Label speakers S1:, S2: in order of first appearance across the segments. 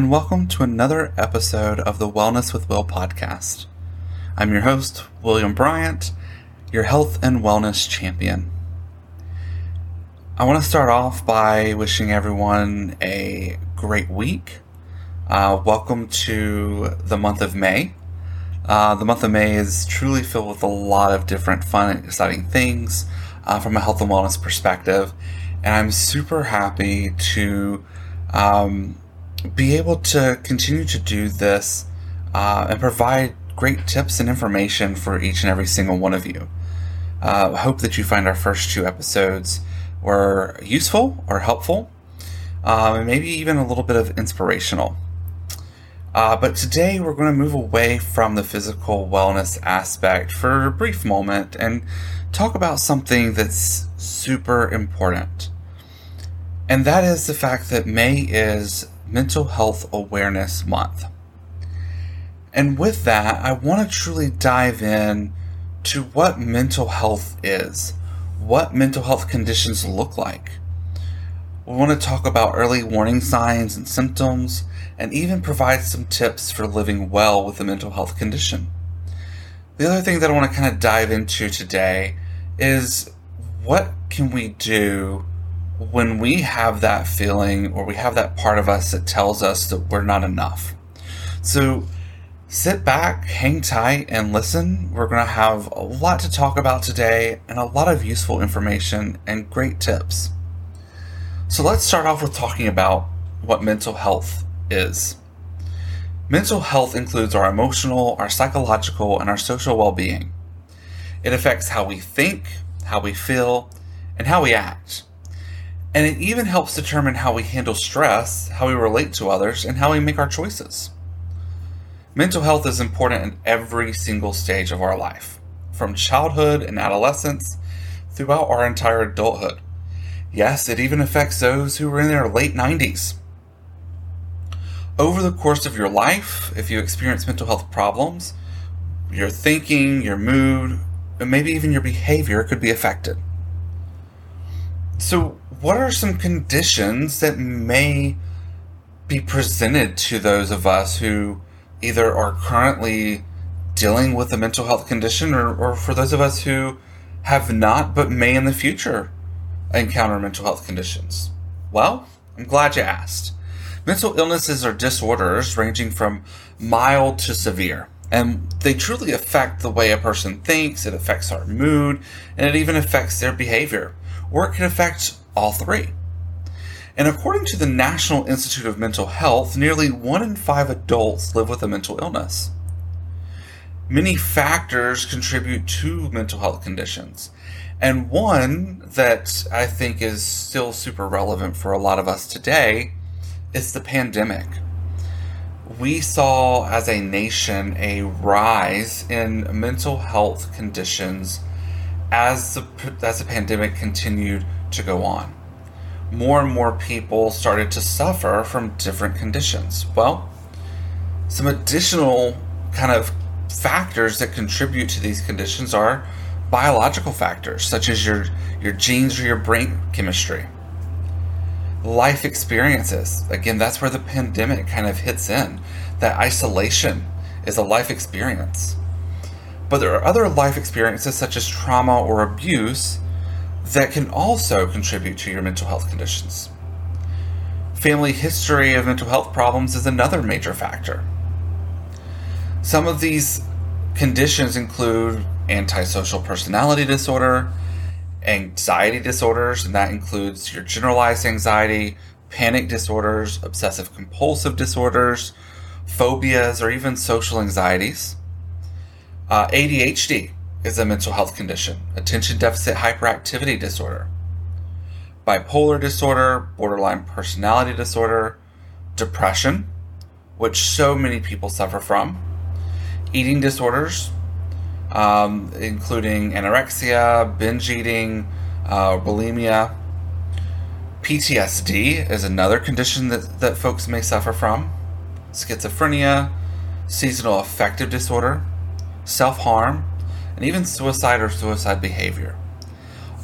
S1: and welcome to another episode of the Wellness with Will podcast. I'm your host, William Bryant, your health and wellness champion. I want to start off by wishing everyone a great week. Uh, welcome to the month of May. Uh, the month of May is truly filled with a lot of different fun and exciting things uh, from a health and wellness perspective. And I'm super happy to um, be able to continue to do this uh, and provide great tips and information for each and every single one of you. Uh, hope that you find our first two episodes were useful or helpful, um, and maybe even a little bit of inspirational. Uh, but today we're going to move away from the physical wellness aspect for a brief moment and talk about something that's super important. And that is the fact that May is Mental Health Awareness Month. And with that, I want to truly dive in to what mental health is, what mental health conditions look like. We want to talk about early warning signs and symptoms, and even provide some tips for living well with a mental health condition. The other thing that I want to kind of dive into today is what can we do when we have that feeling or we have that part of us that tells us that we're not enough. So sit back, hang tight, and listen. We're going to have a lot to talk about today and a lot of useful information and great tips. So let's start off with talking about what mental health is. Mental health includes our emotional, our psychological, and our social well being. It affects how we think, how we feel, and how we act. And it even helps determine how we handle stress, how we relate to others, and how we make our choices. Mental health is important in every single stage of our life, from childhood and adolescence throughout our entire adulthood. Yes, it even affects those who are in their late 90s. Over the course of your life, if you experience mental health problems, your thinking, your mood, and maybe even your behavior could be affected. So, what are some conditions that may be presented to those of us who either are currently dealing with a mental health condition or, or for those of us who have not but may in the future encounter mental health conditions? Well, I'm glad you asked. Mental illnesses are disorders ranging from mild to severe, and they truly affect the way a person thinks, it affects our mood, and it even affects their behavior, or it can affect all three. And according to the National Institute of Mental Health, nearly one in five adults live with a mental illness. Many factors contribute to mental health conditions. And one that I think is still super relevant for a lot of us today is the pandemic. We saw as a nation a rise in mental health conditions as the, as the pandemic continued to go on. More and more people started to suffer from different conditions. Well, some additional kind of factors that contribute to these conditions are biological factors, such as your, your genes or your brain chemistry. Life experiences. Again, that's where the pandemic kind of hits in. That isolation is a life experience. But there are other life experiences, such as trauma or abuse, that can also contribute to your mental health conditions. Family history of mental health problems is another major factor. Some of these conditions include antisocial personality disorder, anxiety disorders, and that includes your generalized anxiety, panic disorders, obsessive compulsive disorders, phobias, or even social anxieties. Uh, ADHD, is a mental health condition, attention deficit hyperactivity disorder, bipolar disorder, borderline personality disorder, depression, which so many people suffer from, eating disorders, um, including anorexia, binge eating, uh, bulimia. PTSD is another condition that, that folks may suffer from, schizophrenia, seasonal affective disorder, self harm, and even suicide or suicide behavior.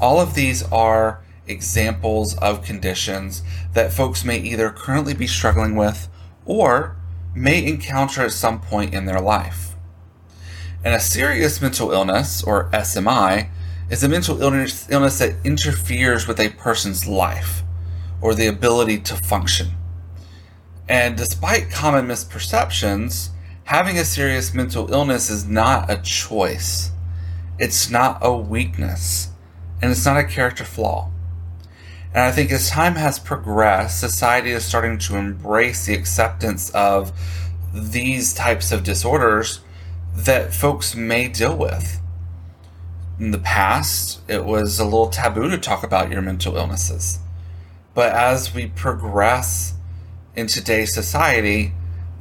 S1: All of these are examples of conditions that folks may either currently be struggling with or may encounter at some point in their life. And a serious mental illness, or SMI, is a mental illness, illness that interferes with a person's life or the ability to function. And despite common misperceptions, having a serious mental illness is not a choice. It's not a weakness. And it's not a character flaw. And I think as time has progressed, society is starting to embrace the acceptance of these types of disorders that folks may deal with. In the past, it was a little taboo to talk about your mental illnesses. But as we progress in today's society,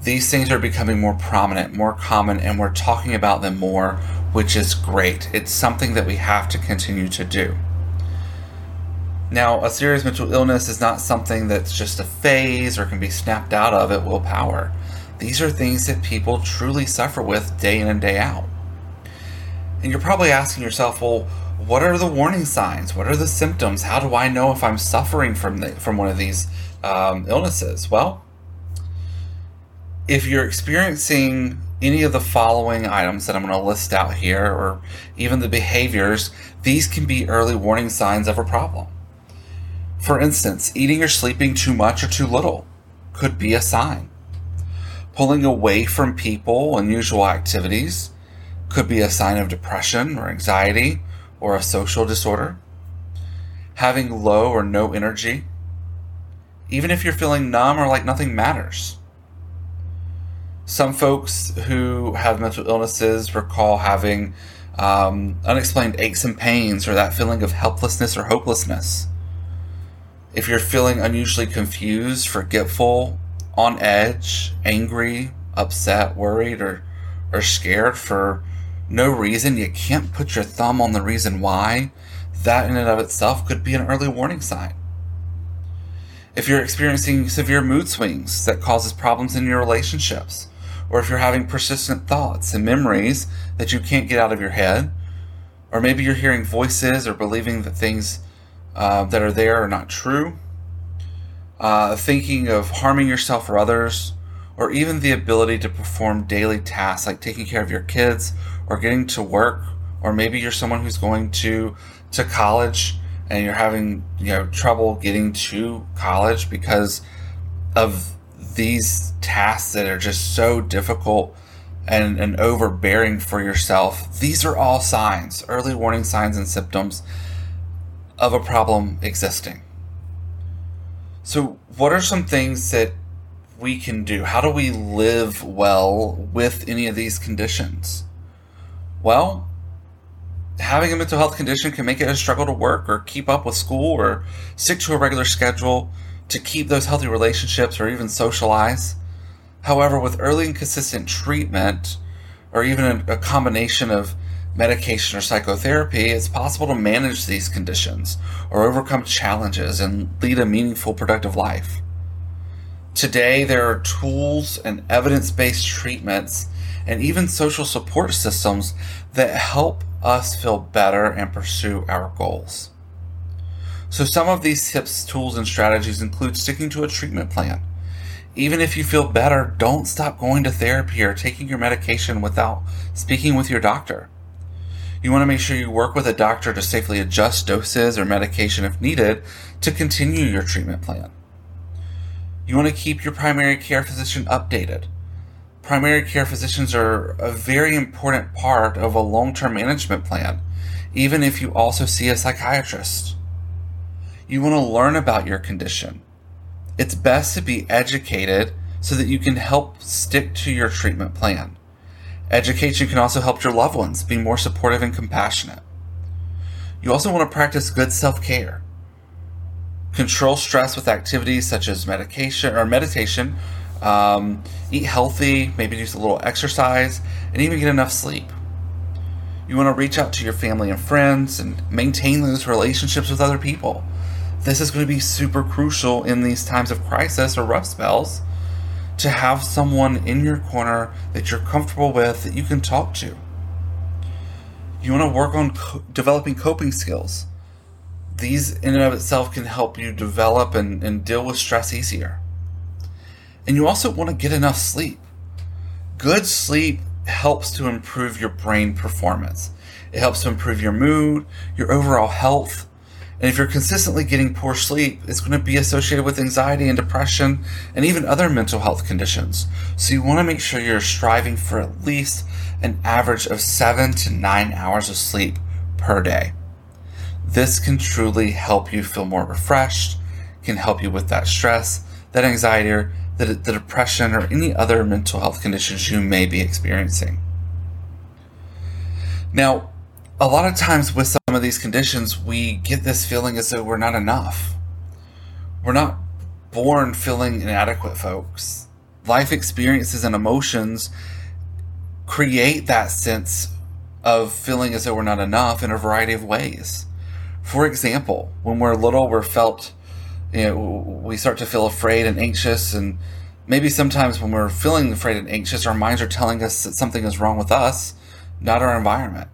S1: these things are becoming more prominent, more common, and we're talking about them more, which is great. It's something that we have to continue to do. Now, a serious mental illness is not something that's just a phase or can be snapped out of at willpower. These are things that people truly suffer with day in and day out. And you're probably asking yourself, well, what are the warning signs? What are the symptoms? How do I know if I'm suffering from the, from one of these um, illnesses? Well, if you're experiencing any of the following items that I'm going to list out here, or even the behaviors, these can be early warning signs of a problem. For instance, eating or sleeping too much or too little could be a sign. Pulling away from people, unusual activities, could be a sign of depression or anxiety or a social disorder. Having low or no energy, even if you're feeling numb or like nothing matters. Some folks who have mental illnesses recall having um, unexplained aches and pains or that feeling of helplessness or hopelessness. If you're feeling unusually confused, forgetful, on edge, angry, upset, worried, or, or scared for no reason, you can't put your thumb on the reason why, that in and of itself could be an early warning sign. If you're experiencing severe mood swings that causes problems in your relationships, or if you're having persistent thoughts and memories that you can't get out of your head, or maybe you're hearing voices or believing that things uh, that are there are not true, uh, thinking of harming yourself or others, or even the ability to perform daily tasks like taking care of your kids or getting to work, or maybe you're someone who's going to to college and you're having you know trouble getting to college because of these tasks that are just so difficult and, and overbearing for yourself. These are all signs, early warning signs and symptoms of a problem existing. So, what are some things that we can do? How do we live well with any of these conditions? Well, having a mental health condition can make it a struggle to work or keep up with school or stick to a regular schedule to keep those healthy relationships or even socialize. However, with early and consistent treatment, or even a, combination of medication or psychotherapy, it's possible to manage these conditions or overcome challenges and lead a meaningful, productive life. Today, there are tools and evidence based treatments and even social support systems that help us feel better and pursue our goals. So, some of these tips, tools, and strategies include sticking to a treatment plan. Even if you feel better, don't stop going to therapy or taking your medication without speaking with your doctor. You want to make sure you work with a doctor to safely adjust doses or medication if needed to continue your treatment plan. You want to keep your primary care physician updated. Primary care physicians are a very important part of a long term management plan, even if you also see a psychiatrist. You want to learn about your condition. It's best to be educated so that you can help stick to your treatment plan. Education can also help your loved ones be more supportive and compassionate. You also want to practice good self care. Control stress with activities such as medication or meditation. Um, eat healthy, maybe do a little exercise, and even get enough sleep. You want to reach out to your family and friends and maintain those relationships with other people. This is going to be super crucial in these times of crisis or rough spells to have someone in your corner that you're comfortable with that you can talk to. You want to work on co- developing coping skills. These, in and of itself, can help you develop and, and deal with stress easier. And you also want to get enough sleep. Good sleep helps to improve your brain performance. It helps to improve your mood, your overall health. And if you're consistently getting poor sleep, it's going to be associated with anxiety and depression and even other mental health conditions. So you want to make sure you're striving for at least an average of seven to nine hours of sleep per day. This can truly help you feel more refreshed, can help you with that stress, that anxiety, or the, the depression, or any other mental health conditions you may be experiencing. Now, a lot of times with some of these conditions, we get this feeling as though we're not enough. We're not born feeling inadequate, folks. Life experiences and emotions create that sense of feeling as though we're not enough in a variety of ways. For example, when we're little, we're felt, you know, we start to feel afraid and anxious, and maybe sometimes when we're feeling afraid and anxious, our minds are telling us that something is wrong with us, not our environment.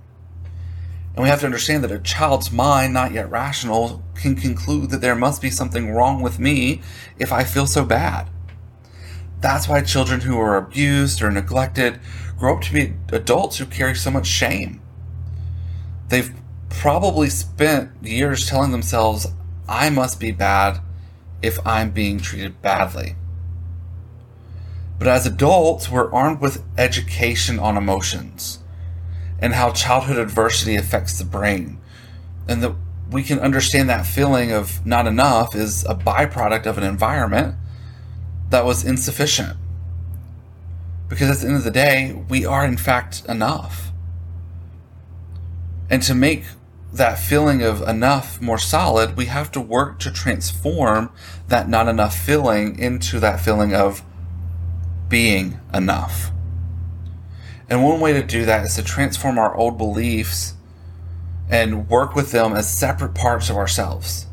S1: And we have to understand that a child's mind, not yet rational, can conclude that there must be something wrong with me if I feel so bad. That's why children who are abused or neglected grow up to be adults who carry so much shame. They've probably spent years telling themselves, I must be bad if I'm being treated badly. But as adults, we're armed with education on emotions and how childhood adversity affects the brain. And that we can understand that feeling of not enough is a byproduct of an environment that was insufficient. Because at the end of the day, we are in fact enough. And to make that feeling of enough more solid, we have to work to transform that not enough feeling into that feeling of being enough. And one way to do that is to transform our old beliefs and work with them as separate parts of ourselves.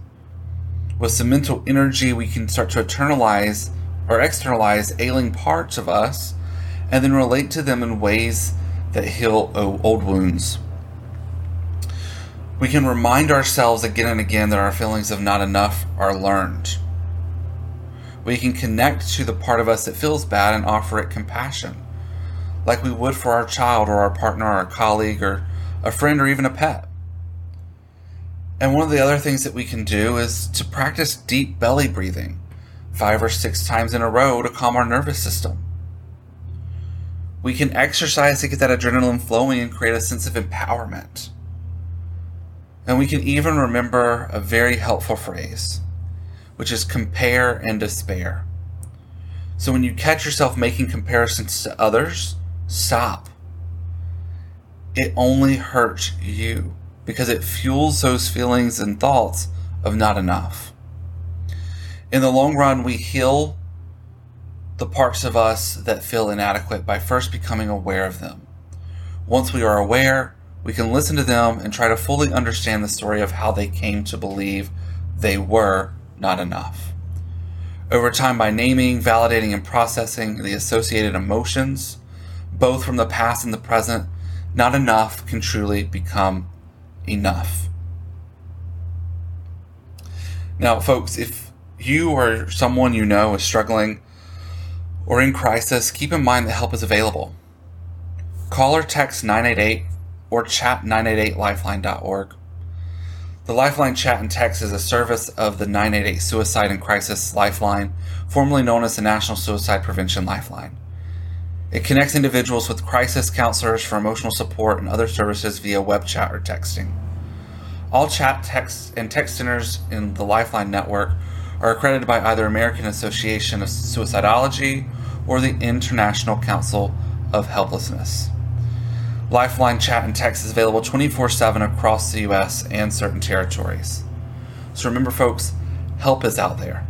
S1: With some mental energy, we can start to internalize or externalize ailing parts of us and then relate to them in ways that heal old wounds. We can remind ourselves again and again that our feelings of not enough are learned. We can connect to the part of us that feels bad and offer it compassion like we would for our child or our partner or a colleague or a friend or even a pet. And one of the other things that we can do is to practice deep belly breathing five or six times in a row to calm our nervous system. We can exercise to get that adrenaline flowing and create a sense of empowerment. And we can even remember a very helpful phrase, which is compare and despair. So when you catch yourself making comparisons to others, Stop. It only hurts you because it fuels those feelings and thoughts of not enough. In the long run, we heal the parts of us that feel inadequate by first becoming aware of them. Once we are aware, we can listen to them and try to fully understand the story of how they came to believe they were not enough. Over time, by naming, validating, and processing the associated emotions, both from the past and the present, not enough can truly become enough. Now, folks, if you or someone you know is struggling or in crisis, keep in mind that help is available. Call or text 988 or chat 988lifeline.org. The Lifeline chat and text is a service of the 988 Suicide and Crisis Lifeline, formerly known as the National Suicide Prevention Lifeline. It connects individuals with crisis counselors for emotional support and other services via web chat or texting. All chat, text, and text centers in the Lifeline network are accredited by either American Association of Suicidology or the International Council of Helplines. Lifeline chat and text is available 24 7 across the U.S. and certain territories. So remember, folks, help is out there.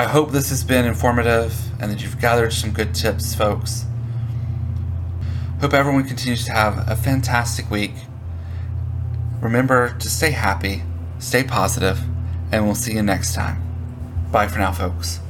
S1: I hope this has been informative and that you've gathered some good tips, folks. Hope everyone continues to have a fantastic week. Remember to stay happy, stay positive, and we'll see you next time. Bye for now, folks.